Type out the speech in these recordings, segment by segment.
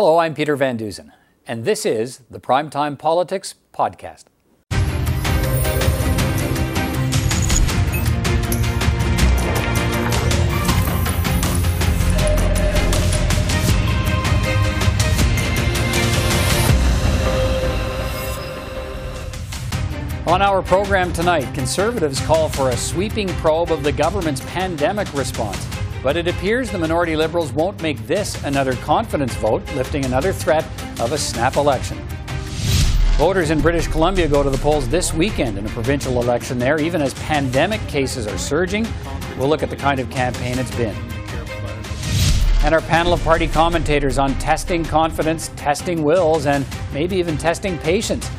Hello, I'm Peter Van Dusen, and this is the Primetime Politics Podcast. On our program tonight, conservatives call for a sweeping probe of the government's pandemic response. But it appears the minority liberals won't make this another confidence vote, lifting another threat of a snap election. Voters in British Columbia go to the polls this weekend in a provincial election there, even as pandemic cases are surging. We'll look at the kind of campaign it's been. And our panel of party commentators on testing confidence, testing wills, and maybe even testing patience.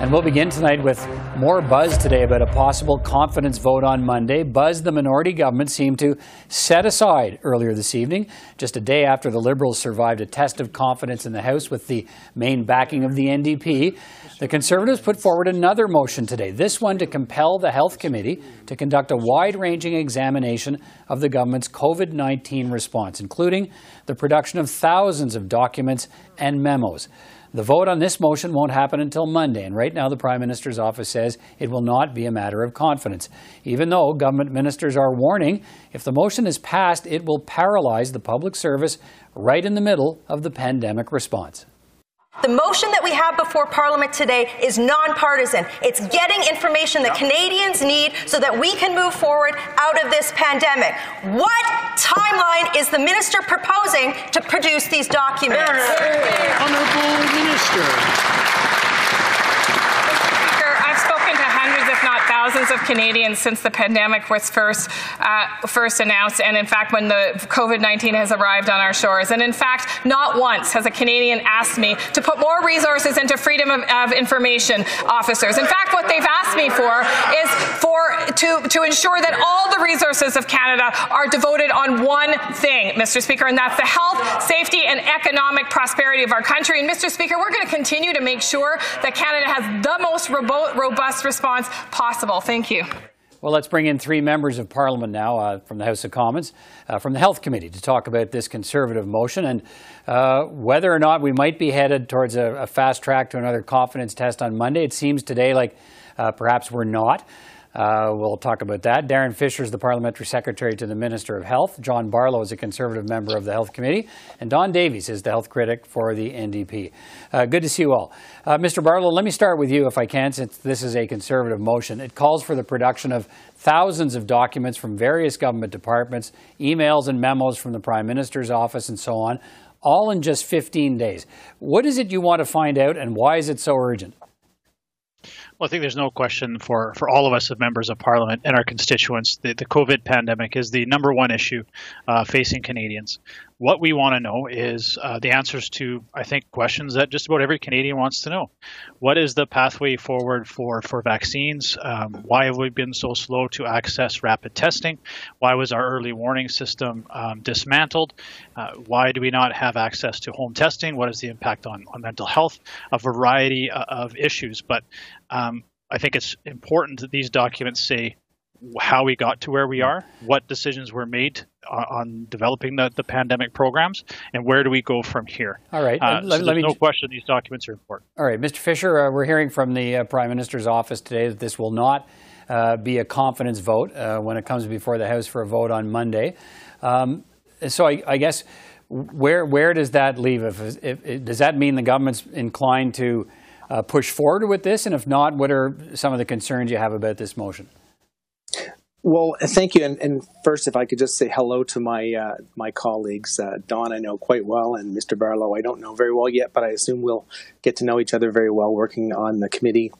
And we'll begin tonight with more buzz today about a possible confidence vote on Monday. Buzz the minority government seemed to set aside earlier this evening, just a day after the Liberals survived a test of confidence in the House with the main backing of the NDP. The Conservatives put forward another motion today, this one to compel the Health Committee to conduct a wide ranging examination of the government's COVID 19 response, including the production of thousands of documents and memos. The vote on this motion won't happen until Monday, and right now the Prime Minister's office says it will not be a matter of confidence. Even though government ministers are warning if the motion is passed, it will paralyze the public service right in the middle of the pandemic response. The motion that we have before Parliament today is nonpartisan. It's getting information that Canadians need so that we can move forward out of this pandemic. What timeline is the minister proposing to produce these documents? Honourable Minister. thousands of Canadians since the pandemic was first uh, first announced, and in fact, when the COVID-19 has arrived on our shores. And in fact, not once has a Canadian asked me to put more resources into freedom of, of information officers. In fact, what they've asked me for is for to to ensure that all the resources of Canada are devoted on one thing, Mr. Speaker, and that's the health, safety, and economic prosperity of our country. And Mr. Speaker, we're going to continue to make sure that Canada has the most robust response possible. Thank you. Well, let's bring in three members of Parliament now uh, from the House of Commons, uh, from the Health Committee, to talk about this Conservative motion and uh, whether or not we might be headed towards a, a, fast track to another confidence test on Monday. It seems today like uh, perhaps we're not. Uh, we'll talk about that. Darren Fisher is the Parliamentary Secretary to the Minister of Health. John Barlow is a Conservative member of the Health Committee. And Don Davies is the health critic for the NDP. Uh, good to see you all. Uh, Mr. Barlow, let me start with you, if I can, since this is a Conservative motion. It calls for the production of thousands of documents from various government departments, emails and memos from the Prime Minister's office, and so on, all in just 15 days. What is it you want to find out, and why is it so urgent? Well, I think there's no question for, for all of us as members of Parliament and our constituents, the, the COVID pandemic is the number one issue uh, facing Canadians. What we want to know is uh, the answers to, I think, questions that just about every Canadian wants to know. What is the pathway forward for, for vaccines? Um, why have we been so slow to access rapid testing? Why was our early warning system um, dismantled? Uh, why do we not have access to home testing? What is the impact on, on mental health? A variety uh, of issues. But um, I think it's important that these documents say how we got to where we are, what decisions were made on, on developing the, the pandemic programs, and where do we go from here. All right. Uh, let, so let there's no question these documents are important. All right, Mr. Fisher, uh, we're hearing from the uh, Prime Minister's office today that this will not uh, be a confidence vote uh, when it comes before the House for a vote on Monday. Um, so I, I, guess where where does that leave? If, if, if, does that mean the government's inclined to uh, push forward with this? And if not, what are some of the concerns you have about this motion? Well, thank you. And, and, first, if I could just say hello to my uh, my colleagues, uh, Don, I know quite well, and Mr. Barlow, I don't know very well yet, but I assume we'll get to know each other very well working on the committee.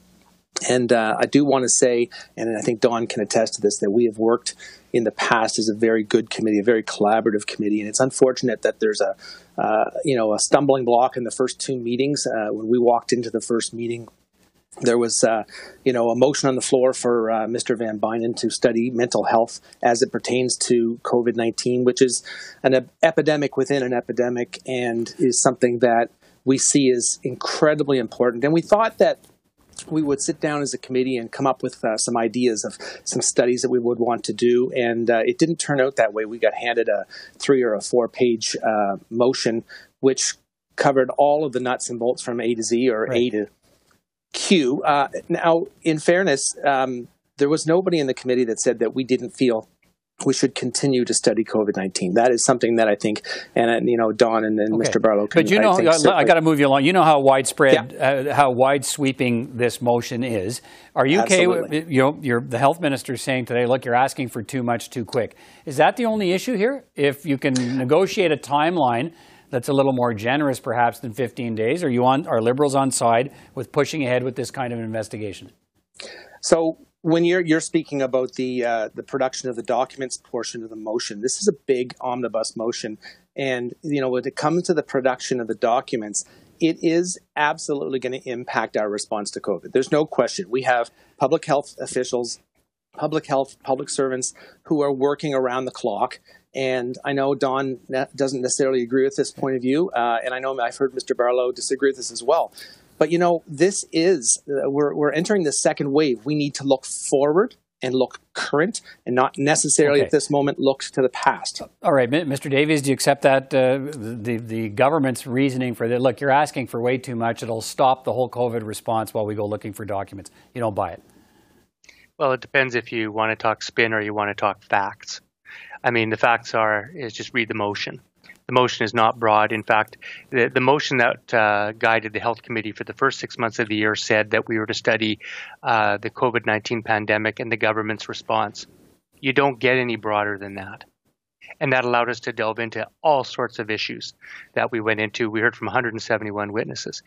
And uh, I do want to say, and I think Don can attest to this, that we have worked in the past as a very good committee, a very collaborative committee, and it's unfortunate that there's a uh, you know a stumbling block in the first two meetings. Uh, when we walked into the first meeting, there was, uh, you know, a motion on the floor for uh, Mr. Van Bynen to study mental health as it pertains to COVID nineteen, which is an epidemic within an epidemic, and is something that we see as incredibly important. And we thought that we would sit down as a committee and come up with uh, some ideas of some studies that we would want to do. And uh, it didn't turn out that way. We got handed a three or a four page uh, motion, which covered all of the nuts and bolts from A to Z or right. A to Q. Uh, now, in fairness, um, there was nobody in the committee that said that we didn't feel we should continue to study COVID nineteen. That is something that I think, and you know, Don and, and okay. Mr. Barlow. Can, but you know, I, I, I got to move you along. You know how widespread, yeah. uh, how wide sweeping this motion is. Are you Absolutely. okay? You know, you're, the health minister is saying today, look, you're asking for too much too quick. Is that the only issue here? If you can negotiate a timeline that's a little more generous, perhaps than 15 days, are you on? Are Liberals on side with pushing ahead with this kind of investigation? So when you're you're speaking about the uh, the production of the documents portion of the motion, this is a big omnibus motion, and you know when it comes to the production of the documents, it is absolutely going to impact our response to COVID. There's no question. We have public health officials, public health, public servants who are working around the clock. And I know Don doesn't necessarily agree with this point of view, uh, and I know I've heard Mr. Barlow disagree with this as well. But you know, this is uh, we're we're entering the second wave. We need to look forward and look current, and not necessarily okay. at this moment look to the past. All right, Mr. Davies, do you accept that uh, the the government's reasoning for that? Look, you're asking for way too much. It'll stop the whole COVID response while we go looking for documents. You don't buy it. Well, it depends if you want to talk spin or you want to talk facts. I mean, the facts are is just read the motion the motion is not broad. In fact, the, the motion that uh, guided the health committee for the first six months of the year said that we were to study uh, the COVID 19 pandemic and the government's response. You don't get any broader than that. And that allowed us to delve into all sorts of issues that we went into. We heard from 171 witnesses.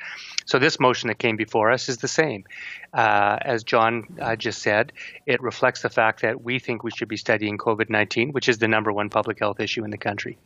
So, this motion that came before us is the same. Uh, as John uh, just said, it reflects the fact that we think we should be studying COVID 19, which is the number one public health issue in the country.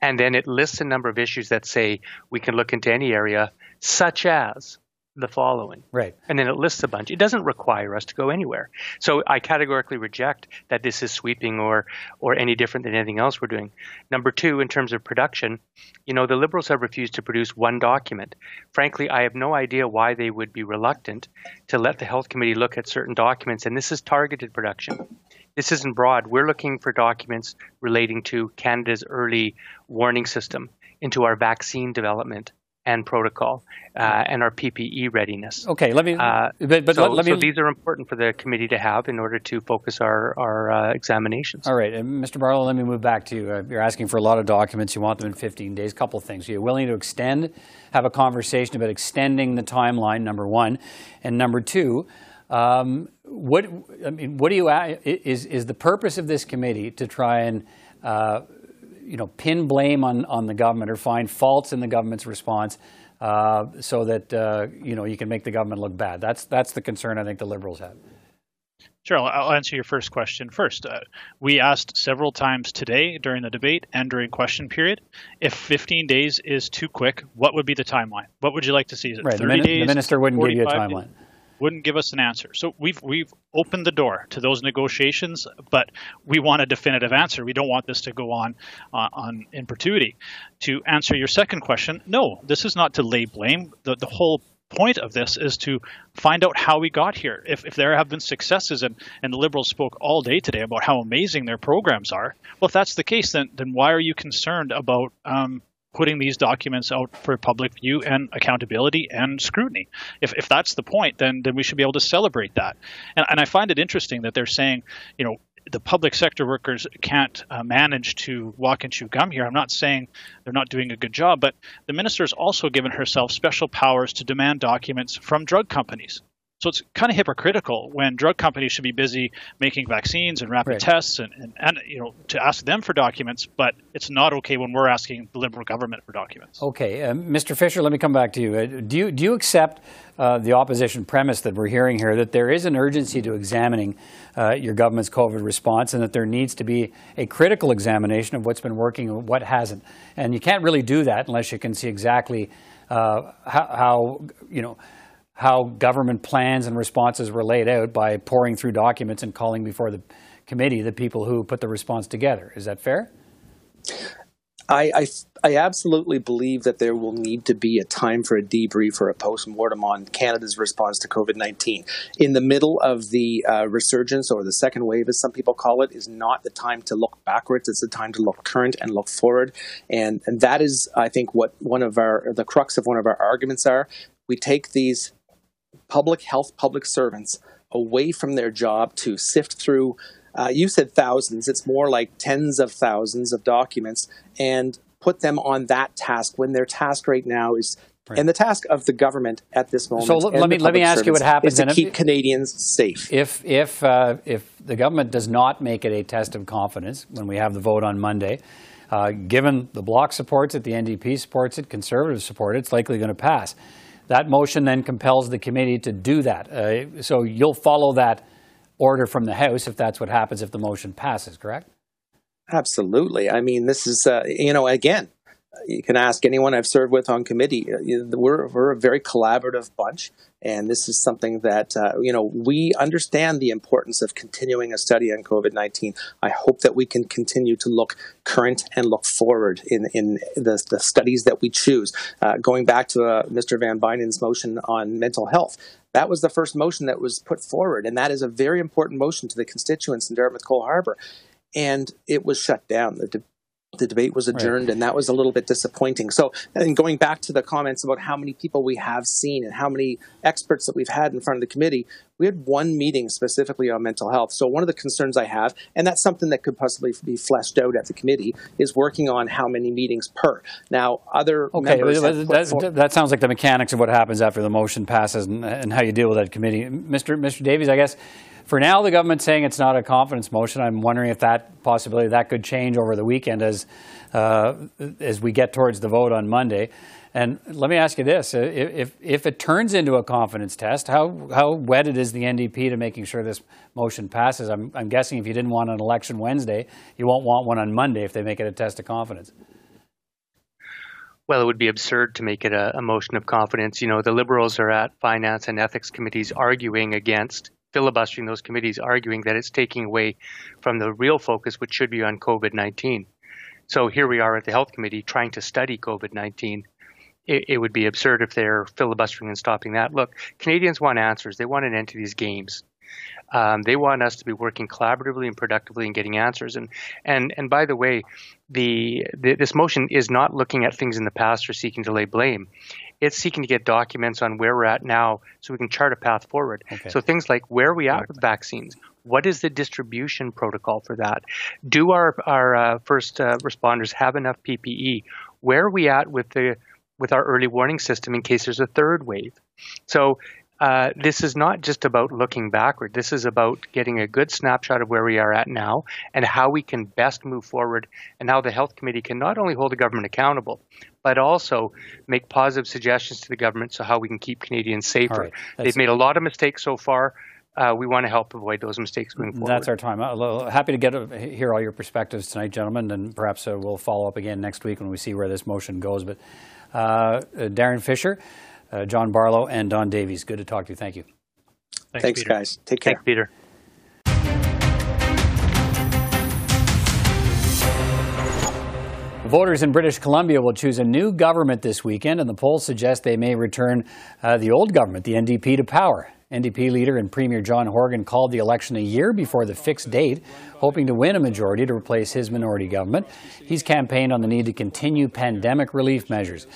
And then it lists a number of issues that say we can look into any area, such as the following. Right. And then it lists a bunch. It doesn't require us to go anywhere. So I categorically reject that this is sweeping or or any different than anything else we're doing. Number two, in terms of production, you know, the liberals have refused to produce one document. Frankly, I have no idea why they would be reluctant to let the health committee look at certain documents, and this is targeted production. This isn't broad. We're looking for documents relating to Canada's early warning system, into our vaccine development, and protocol uh, and our PPE readiness. Okay, let me. Uh, but, but so, let, let, me. So these are important for the committee to have in order to focus our our uh, examinations. All right, and Mr. Barlow, let me move back to you. Uh, you're asking for a lot of documents. You want them in 15 days. A couple of things. Are You're willing to extend, have a conversation about extending the timeline. Number one, and number two. Um, what I mean, what do you is is the purpose of this committee to try and uh, you know, pin blame on, on the government or find faults in the government's response uh, so that, uh, you know, you can make the government look bad. That's, that's the concern I think the Liberals have. Sure, I'll answer your first question first. Uh, we asked several times today during the debate and during question period if 15 days is too quick, what would be the timeline? What would you like to see? Is it right, 30 the min- days? The minister wouldn't give you a timeline. Days? Wouldn't give us an answer. So we've we've opened the door to those negotiations, but we want a definitive answer. We don't want this to go on uh, on in perpetuity. To answer your second question, no, this is not to lay blame. The the whole point of this is to find out how we got here. If, if there have been successes, and, and the Liberals spoke all day today about how amazing their programs are, well, if that's the case, then, then why are you concerned about um, putting these documents out for public view and accountability and scrutiny. If, if that's the point, then then we should be able to celebrate that. And, and I find it interesting that they're saying, you know, the public sector workers can't uh, manage to walk and chew gum here. I'm not saying they're not doing a good job, but the minister has also given herself special powers to demand documents from drug companies. So it's kind of hypocritical when drug companies should be busy making vaccines and rapid right. tests and, and, and, you know to ask them for documents, but it's not okay when we're asking the Liberal government for documents. Okay, uh, Mr. Fisher, let me come back to you. Uh, do you do you accept uh, the opposition premise that we're hearing here that there is an urgency to examining uh, your government's COVID response and that there needs to be a critical examination of what's been working and what hasn't, and you can't really do that unless you can see exactly uh, how, how you know how government plans and responses were laid out by poring through documents and calling before the committee the people who put the response together. Is that fair? I, I, I, absolutely believe that there will need to be a time for a debrief or a post-mortem on Canada's response to COVID-19. In the middle of the uh, resurgence or the second wave, as some people call it, is not the time to look backwards. It's the time to look current and look forward. And, and that is, I think, what one of our, the crux of one of our arguments are. We take these public health, public servants away from their job to sift through uh, you said thousands. It's more like tens of thousands of documents and put them on that task when their task right now is Right. And the task of the government at this moment. So let me let me ask you what happens is to keep Canadians safe. If if uh, if the government does not make it a test of confidence when we have the vote on Monday, uh, given the Bloc supports it, the NDP supports it, Conservatives support it, it's likely going to pass. That motion then compels the committee to do that. Uh, so you'll follow that order from the House if that's what happens if the motion passes, correct? Absolutely. I mean, this is, uh, you know, again, you can ask anyone I've served with on committee. Uh, we're, we're a very collaborative bunch, and this is something that, uh, you know, we understand the importance of continuing a study on COVID 19. I hope that we can continue to look current and look forward in, in the, the studies that we choose. Uh, going back to uh, Mr. Van Bynen's motion on mental health, that was the first motion that was put forward, and that is a very important motion to the constituents in Dartmouth Cole Harbour. And it was shut down. The, the debate was adjourned, right. and that was a little bit disappointing. So, and going back to the comments about how many people we have seen and how many experts that we've had in front of the committee, we had one meeting specifically on mental health. So, one of the concerns I have, and that's something that could possibly be fleshed out at the committee, is working on how many meetings per. Now, other okay, that, that sounds like the mechanics of what happens after the motion passes and, and how you deal with that committee, Mr. Mr. Davies. I guess for now, the government's saying it's not a confidence motion. I'm wondering if that possibility that could change over the weekend as uh, as we get towards the vote on Monday. And let me ask you this: if if it turns into a confidence test, how how wedded is the NDP to making sure this motion passes? I'm I'm guessing if you didn't want an election Wednesday, you won't want one on Monday if they make it a test of confidence. Well, it would be absurd to make it a, a motion of confidence. You know, the Liberals are at finance and ethics committees arguing against filibustering those committees, arguing that it's taking away from the real focus, which should be on COVID 19. So here we are at the Health Committee trying to study COVID 19. It, it, would be absurd if they're filibustering and stopping that. Look, Canadians want answers. They want an end to these games. Um, they want us to be working collaboratively and productively and getting answers. And and and by the way, the, the, this motion is not looking at things in the past or seeking to lay blame. It's seeking to get documents on where we're at now so we can chart a path forward. Okay. So things like where are we at with vaccines? What is the distribution protocol for that? Do our our uh, first uh, responders have enough PPE? Where are we at with the with our early warning system in case there's a third wave? So uh, this is not just about looking backward. This is about getting a good snapshot of where we are at now and how we can best move forward, and how the health committee can not only hold the government accountable, but also make positive suggestions to the government so how we can keep Canadians safer. Right. They've made a lot of mistakes so far. Uh, we want to help avoid those mistakes going forward. That's our time. Uh, happy to get uh, hear all your perspectives tonight, gentlemen, and perhaps uh, we'll follow up again next week when we see where this motion goes. But uh, Darren Fisher uh, John Barlow and Don Davies. Good to talk to you. Thank you. Thanks, Thanks guys. Take care. Thanks, Peter. Voters in British Columbia will choose a new government this weekend, and the polls suggest they may return uh, the old government, the NDP, to power. NDP leader and Premier John Horgan called the election a year before the fixed date, hoping to win a majority to replace his minority government. He's campaigned on the need to continue pandemic relief measures.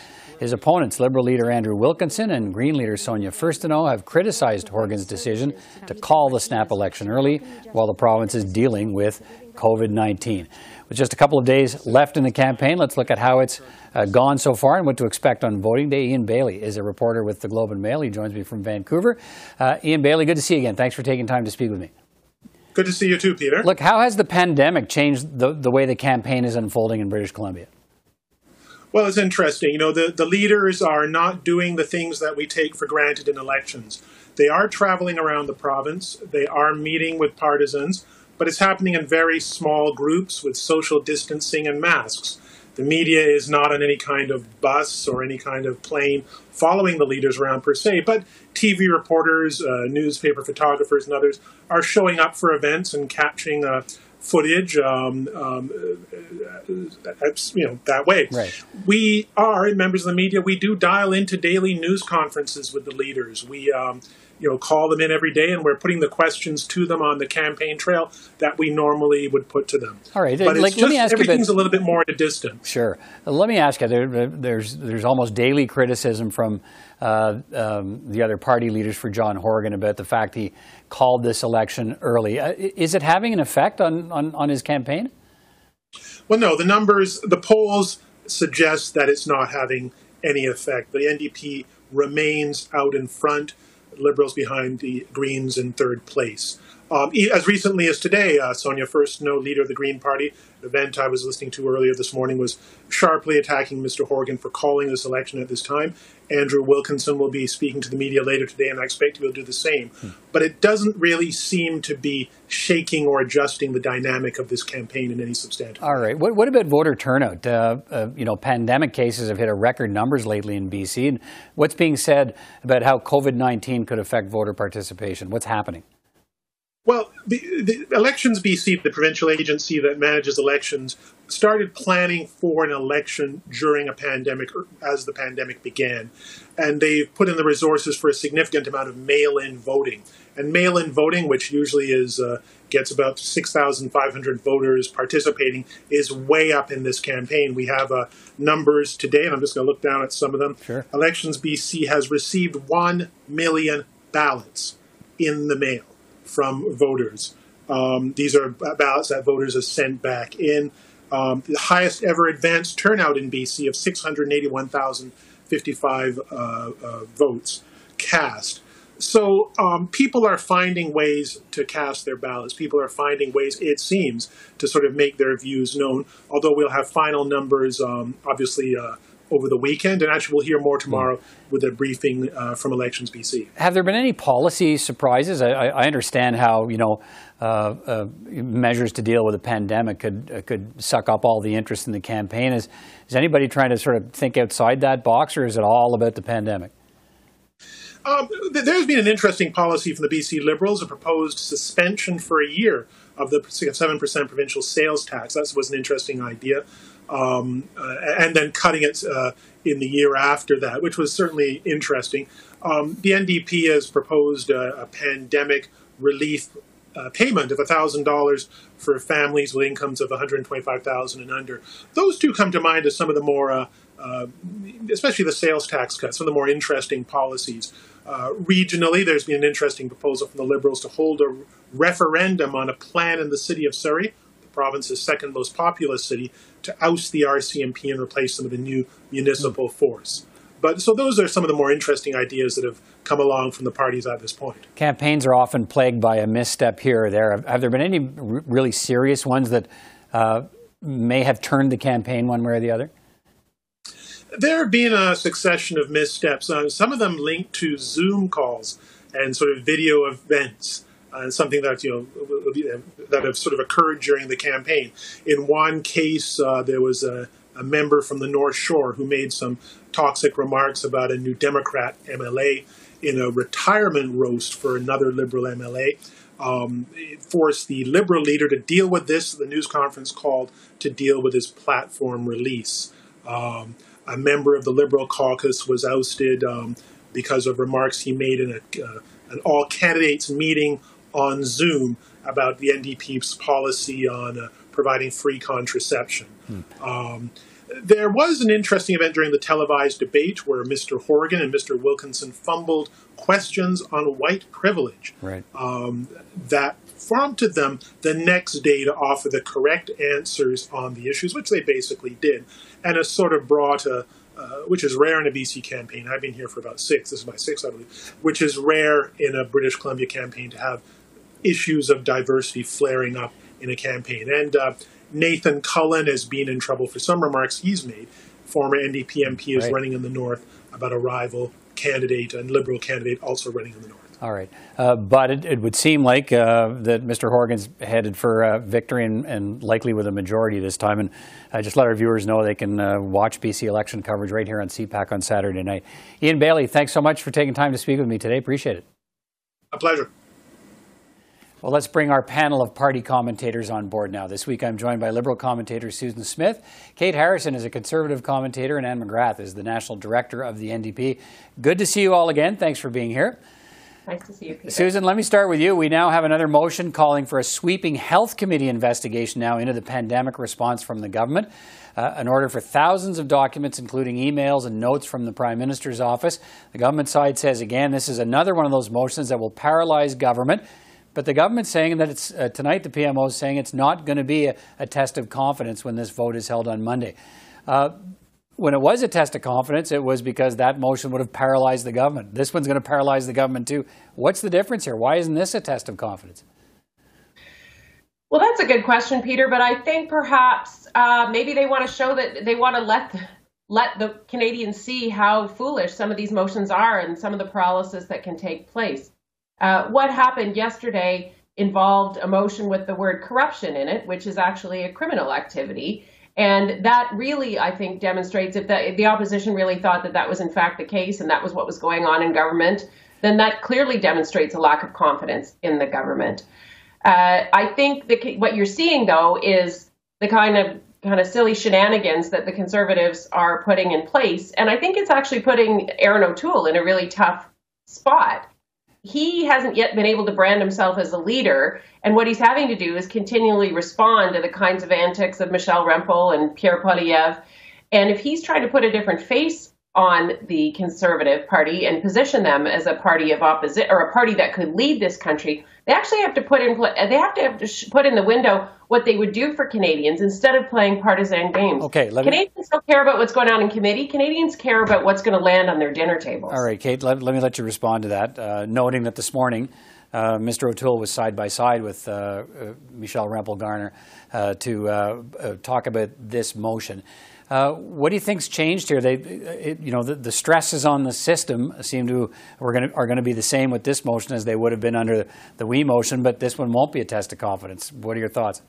His opponents, Liberal leader Andrew Wilkinson and Green leader Sonia Furstenau, have criticized Horgan's decision to call the snap election early while the province is dealing with COVID 19. With just a couple of days left in the campaign, let's look at how it's uh, gone so far and what to expect on voting day. Ian Bailey is a reporter with the Globe and Mail. He joins me from Vancouver. Uh, Ian Bailey, good to see you again. Thanks for taking time to speak with me. Good to see you too, Peter. Look, how has the pandemic changed the, the way the campaign is unfolding in British Columbia? Well, it's interesting. You know, the, the leaders are not doing the things that we take for granted in elections. They are traveling around the province, they are meeting with partisans, but it's happening in very small groups with social distancing and masks. The media is not on any kind of bus or any kind of plane following the leaders around per se, but TV reporters, uh, newspaper photographers, and others are showing up for events and capturing a, footage, um, um, uh, uh, you know, that way. Right. We are members of the media. We do dial into daily news conferences with the leaders. We, um, you know, call them in every day, and we're putting the questions to them on the campaign trail that we normally would put to them. All right. But like, it's let me just- ask everything's about- a little bit more at a distance. Sure. Let me ask you. There, there's there's almost daily criticism from uh, um, the other party leaders for John Horgan about the fact he called this election early. Uh, is it having an effect on, on, on his campaign? Well, no, the numbers, the polls suggest that it's not having any effect. The NDP remains out in front, Liberals behind the Greens in third place. Um, as recently as today, uh, Sonia Furstenau, leader of the Green Party, an event I was listening to earlier this morning, was sharply attacking Mr. Horgan for calling this election at this time. Andrew Wilkinson will be speaking to the media later today, and I expect he will do the same. But it doesn't really seem to be shaking or adjusting the dynamic of this campaign in any substantive All right. What, what about voter turnout? Uh, uh, you know, pandemic cases have hit a record numbers lately in BC. And what's being said about how COVID 19 could affect voter participation? What's happening? Well, the, the Elections BC, the provincial agency that manages elections, started planning for an election during a pandemic, or as the pandemic began. And they've put in the resources for a significant amount of mail in voting. And mail in voting, which usually is uh, gets about 6,500 voters participating, is way up in this campaign. We have uh, numbers today, and I'm just going to look down at some of them. Sure. Elections BC has received 1 million ballots in the mail from voters. Um, these are ballots that voters have sent back in. Um, the highest ever advanced turnout in BC of 681,055 uh, uh, votes cast. So um, people are finding ways to cast their ballots. People are finding ways, it seems, to sort of make their views known. Although we'll have final numbers, um, obviously, uh, over the weekend, and actually we'll hear more tomorrow with a briefing uh, from Elections BC. Have there been any policy surprises? I, I understand how you know uh, uh, measures to deal with a pandemic could uh, could suck up all the interest in the campaign. Is is anybody trying to sort of think outside that box, or is it all about the pandemic? Um, th- there's been an interesting policy from the BC Liberals, a proposed suspension for a year of the 7% provincial sales tax. That was an interesting idea. Um, uh, and then cutting it uh, in the year after that, which was certainly interesting. Um, the NDP has proposed a, a pandemic relief uh, payment of $1,000 for families with incomes of 125,000 and under. Those two come to mind as some of the more, uh, uh, especially the sales tax cuts, some of the more interesting policies. Uh, regionally, there's been an interesting proposal from the Liberals to hold a referendum on a plan in the city of Surrey, province's second most populous city, to oust the RCMP and replace them with a new municipal force. But so those are some of the more interesting ideas that have come along from the parties at this point. Campaigns are often plagued by a misstep here or there. Have, have there been any r- really serious ones that uh, may have turned the campaign one way or the other? There have been a succession of missteps, uh, some of them linked to Zoom calls and sort of video events. Uh, something that you know that have sort of occurred during the campaign. In one case, uh, there was a, a member from the North Shore who made some toxic remarks about a new Democrat MLA in a retirement roast for another Liberal MLA. Um, it forced the Liberal leader to deal with this. The news conference called to deal with his platform release. Um, a member of the Liberal caucus was ousted um, because of remarks he made in a, uh, an all candidates meeting on Zoom about the NDP's policy on uh, providing free contraception. Um, there was an interesting event during the televised debate where Mr. Horgan and Mr. Wilkinson fumbled questions on white privilege Right. um, that prompted them the next day to offer the correct answers on the issues, which they basically did, and it sort of brought a uh, which is rare in a BC campaign. I've been here for about six. This is my sixth, I believe. Which is rare in a British Columbia campaign to have issues of diversity flaring up in a campaign. And uh, Nathan Cullen has been in trouble for some remarks he's made. Former NDP MP is Right. running in the north about a rival candidate and Liberal candidate also running in the north. All right. Uh, but it, it would seem like uh, that Mr. Horgan's headed for uh, victory and, and likely with a majority this time. And uh, just let our viewers know they can uh, watch BC election coverage right here on CPAC on Saturday night. Ian Bailey, thanks so much for taking time to speak with me today. Appreciate it. A pleasure. Well, let's bring our panel of party commentators on board now. This week I'm joined by Liberal commentator Susan Smith. Kate Harrison is a Conservative commentator, and Anne McGrath is the National Director of the NDP. Good to see you all again. Thanks for being here. Nice to see you, Peter. Susan, let me start with you. We now have another motion calling for a sweeping health committee investigation now into the pandemic response from the government. Uh, an order for thousands of documents, including emails and notes from the Prime Minister's office. The government side says again, this is another one of those motions that will paralyze government. But the government's saying that it's uh, tonight. The PMO is saying it's not going to be a, a, test of confidence when this vote is held on Monday. Uh, when it was a test of confidence, it was because that motion would have paralyzed the government. This one's going to paralyze the government too. What's the difference here? Why isn't this a test of confidence? Well, that's a good question, Peter. But I think perhaps uh, maybe they want to show that they want to let the, let the Canadians see how foolish some of these motions are and some of the paralysis that can take place. Uh, what happened yesterday involved a motion with the word corruption in it, which is actually a criminal activity. And that really, I think, demonstrates if the, if the opposition really thought that that was in fact the case and that was what was going on in government, then that clearly demonstrates a lack of confidence in the government. Uh, I think the, what you're seeing, though, is the kind of kind of silly shenanigans that the conservatives are putting in place. And I think it's actually putting Erin O'Toole in a really tough spot he hasn't yet been able to brand himself as a leader. And what he's having to do is continually respond to the kinds of antics of Michelle Rempel and Pierre Poilievre. And if he's trying to put a different face on the Conservative Party and position them as a party of opposition or a party that could lead this country, they actually have to put in they have to, have to put in the window what they would do for Canadians instead of playing partisan games. Okay, Canadians me... don't care about what's going on in committee. Canadians care about what's going to land on their dinner tables. All right, Kate, let, let me let you respond to that, uh, noting that this morning. Uh, Mr. O'Toole was side by side with uh, uh Michelle Rempel Garner uh, to uh, talk about this motion. Uh, what do you think's changed here? They, it, you know, the, the, stresses on the system seem to are going are going to be the same with this motion as they would have been under the WE motion, but this one won't be a test of confidence. What are your thoughts?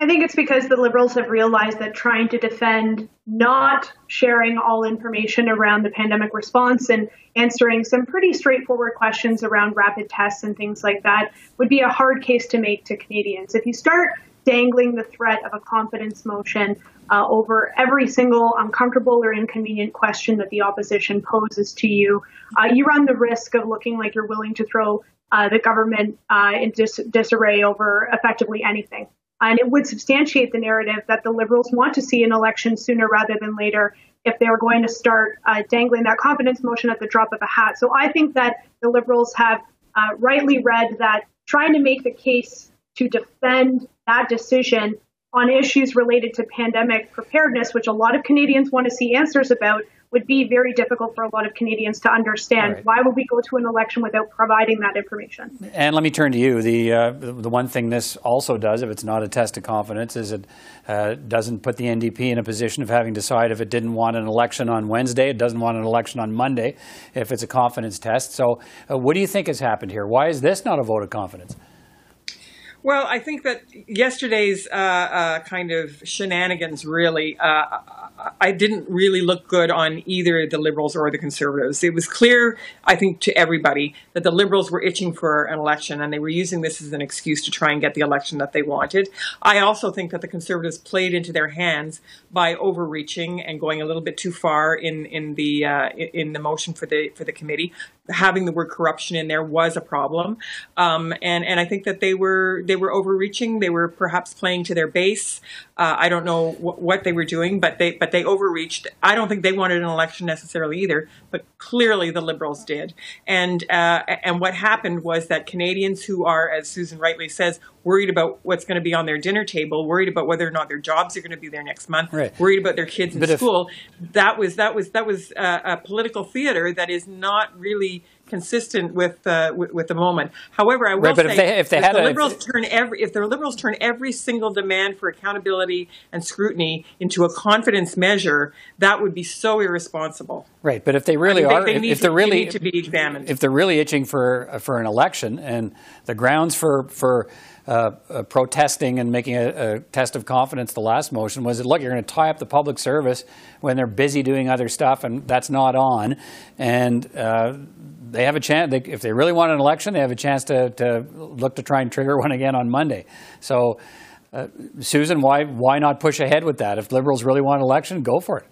I think it's because the Liberals have realized that trying to defend not sharing all information around the pandemic response and answering some pretty straightforward questions around rapid tests and things like that would be a hard case to make to Canadians. If you start dangling the threat of a confidence motion uh, over every single uncomfortable or inconvenient question that the opposition poses to you, uh, you run the risk of looking like you're willing to throw uh, the government uh, in dis- disarray over effectively anything. And it would substantiate the narrative that the Liberals want to see an election sooner rather than later if they are going to start uh, dangling that confidence motion at the drop of a hat. So I think that the Liberals have uh, rightly read that trying to make the case to defend that decision on issues related to pandemic preparedness, which a lot of Canadians want to see answers about, would be very difficult for a lot of Canadians to understand. Right. Why would we go to an election without providing that information? And let me turn to you. The uh, the one thing this also does, if it's not a test of confidence, is it uh, doesn't put the NDP in a position of having to decide if it didn't want an election on Wednesday, it doesn't want an election on Monday, if it's a confidence test. So, uh, what do you think has happened here? Why is this not a vote of confidence? Well, I think that yesterday's uh, uh, kind of shenanigans really, uh, I didn't really look good on either the Liberals or the Conservatives. It was clear, I think, to everybody that the Liberals were itching for an election and they were using this as an excuse to try and get the election that they wanted. I also think that the Conservatives played into their hands by overreaching and going a little bit too far in in the uh, in the motion for the for the committee having the word corruption in there was a problem, um, and and I think that they were they were overreaching. They were perhaps playing to their base. Uh, I don't know wh- what they were doing, but they but they overreached. I don't think they wanted an election necessarily either, but clearly the Liberals did. And uh, and what happened was that Canadians who are, as Susan rightly says, worried about what's going to be on their dinner table, worried about whether or not their jobs are going to be there next month, right. worried about their kids in but school. If, that was that was that was uh, a political theater that is not really consistent with, uh, with, with the moment. However, I will right, but say if, they, if, they if the liberals a, turn every if the liberals turn every single demand for accountability and scrutiny into a confidence measure, that would be so irresponsible. Right, but if they really I mean, are, they, they if, they're really to be examined, if they're really itching for for an election and the grounds for for uh, uh, protesting and making a, a, test of confidence the last motion was that, look, you're going to tie up the public service when they're busy doing other stuff, and that's not on. And uh, they have a chance, they, if they really want an election, they have a chance to, to look to try and trigger one again on Monday. So, uh, Susan, why, why not push ahead with that? If Liberals really want an election, go for it.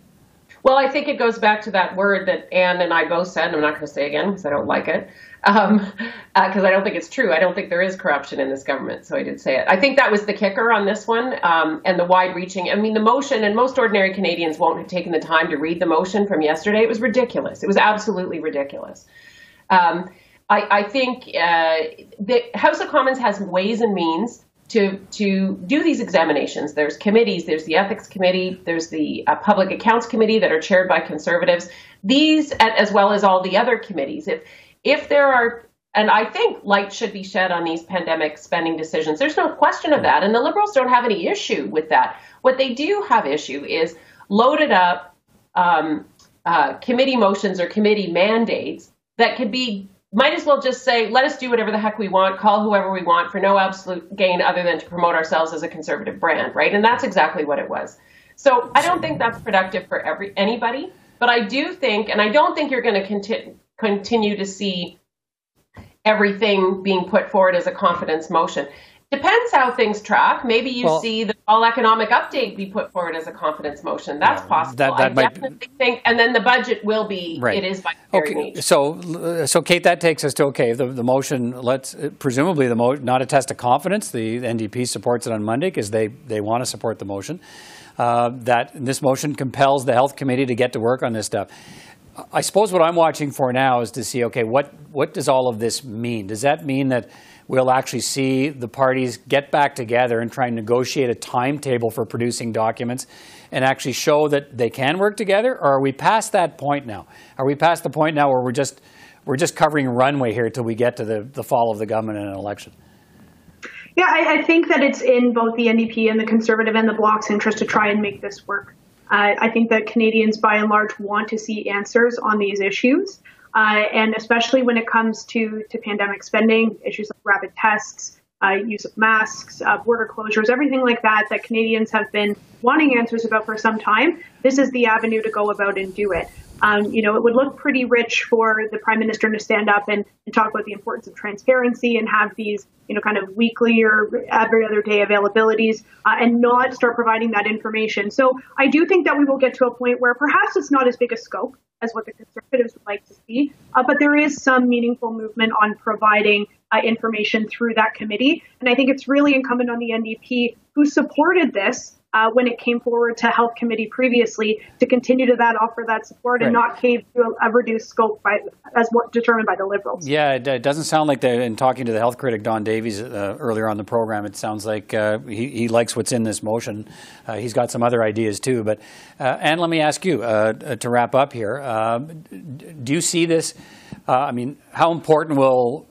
Well, I think it goes back to that word that Anne and I both said, and I'm not going to say again because I don't like it, because um, uh, I don't think it's true. I don't think there is corruption in this government, so I did say it. I think that was the kicker on this one, um, and the wide-reaching. I mean, the motion, and most ordinary Canadians won't have taken the time to read the motion from yesterday. It was ridiculous. It was absolutely ridiculous. Um, I, I, think uh, the House of Commons has ways and means to to do these examinations. There's committees. There's the ethics committee. There's the uh, public accounts committee that are chaired by conservatives. These, as well as all the other committees. If if there are and I think light should be shed on these pandemic spending decisions. There's no question of that. And the Liberals don't have any issue with that. What they do have issue is loaded up um, uh, committee motions or committee mandates that could be might as well just say, let us do whatever the heck we want, call whoever we want for no absolute gain other than to promote ourselves as a conservative brand, right? And that's exactly what it was. So I don't think that's productive for every anybody, but I do think, and I don't think you're going to conti- continue to see everything being put forward as a confidence motion. Depends how things track. Maybe you well, see the all economic update be put forward as a confidence motion. That's yeah, possible. That, that I might, definitely think, and then the budget will be. Right. It is by okay. So, so Kate, that takes us to okay. The, the motion. Let's presumably the mo, not a test of confidence. The NDP supports it on Monday because they they want to support the motion. Uh, that this motion compels the health committee to get to work on this stuff. I suppose what I'm watching for now is to see okay what what does all of this mean? Does that mean that we'll actually see the parties get back together and try and negotiate a timetable for producing documents and actually show that they can work together? Or are we past that point now? Are we past the point now where we're just we're just covering runway here until we get to the, the fall of the government and an election? Yeah, I, I, think that it's in both the NDP and the Conservative and the Bloc's interest to try and make this work. Uh, I think that Canadians, by and large, want to see answers on these issues. Uh, and especially when it comes to, to pandemic spending, issues like rapid tests, uh, use of masks, uh, border closures, everything like that, that Canadians have been wanting answers about for some time. This is the avenue to go about and do it. Um, you know, it would look pretty rich for the prime minister to stand up and, and talk about the importance of transparency and have these, you know, kind of weekly or every other day availabilities uh, and not start providing that information. So I do think that we will get to a point where perhaps it's not as big a scope as what the conservatives would like to see. Uh, but there is some meaningful movement on providing uh, information through that committee. And I think it's really incumbent on the NDP, who supported this uh, when it came forward to health committee previously, to continue to that offer that support right. and not cave to a, a, reduced scope by, as what determined by the Liberals. Yeah, it, it doesn't sound like they, in talking to the health critic Don Davies uh, earlier on the program, it sounds like uh, he, he, likes what's in this motion. Uh, he's got some other ideas too. But uh, Anne, let me ask you uh, to wrap up here. do you see this? I mean, how important will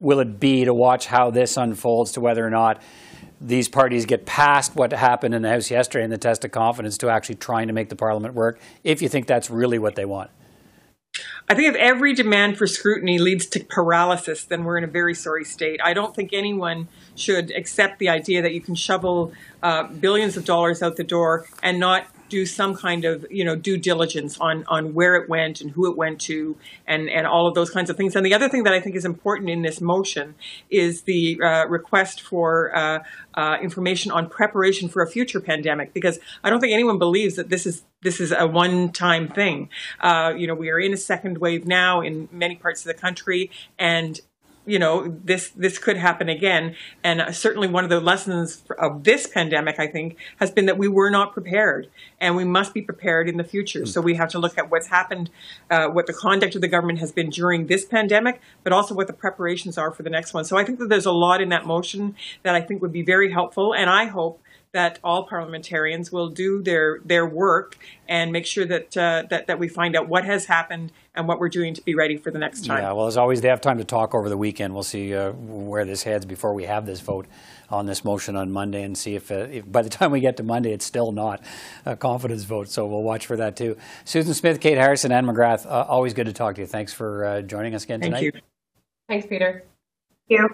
will it be to watch how this unfolds to whether or not these parties get past what happened in the House yesterday in the test of confidence to actually trying to make the Parliament work, if you think that's really what they want. I think if every demand for scrutiny leads to paralysis, then we're in a very sorry state. I don't think anyone should accept the idea that you can shovel uh, billions of dollars out the door and not do some kind of you know due diligence on on where it went and who it went to and and all of those kinds of things. And the other thing that I think is important in this motion is the uh, request for uh, uh, information on preparation for a future pandemic because I don't think anyone believes that this is this is a one-time thing. Uh, you know, we are in a second wave now in many parts of the country, and you know this this could happen again. And certainly one of the lessons of this pandemic i think has been that we were not prepared and we must be prepared in the future. So we have to look at what's happened uh, what the conduct of the government has been during this pandemic but also what the preparations are for the next one. So i think that there's a lot in that motion that i think would be very helpful. And i hope that all parliamentarians will do their their work and make sure that uh, that that we find out what has happened and what we're doing to be ready for the next time. Yeah, well, as always, they have time to talk over the weekend. We'll see uh, where this heads before we have this vote on this motion on Monday and see if, uh, if, by the time we get to Monday, it's still not a confidence vote. So we'll watch for that too. Susan Smith, Kate Harrison, Anne McGrath, uh, always good to talk to you. Thanks for uh, joining us again Thank tonight. Thank you. Thanks, Peter. Thank you.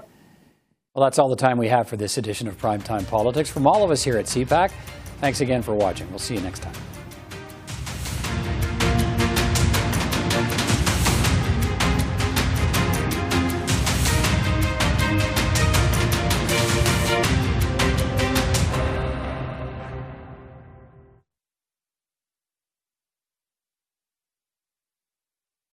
Well, that's all the time we have for this edition of Primetime Politics. From all of us here at CPAC, thanks again for watching. We'll see you next time.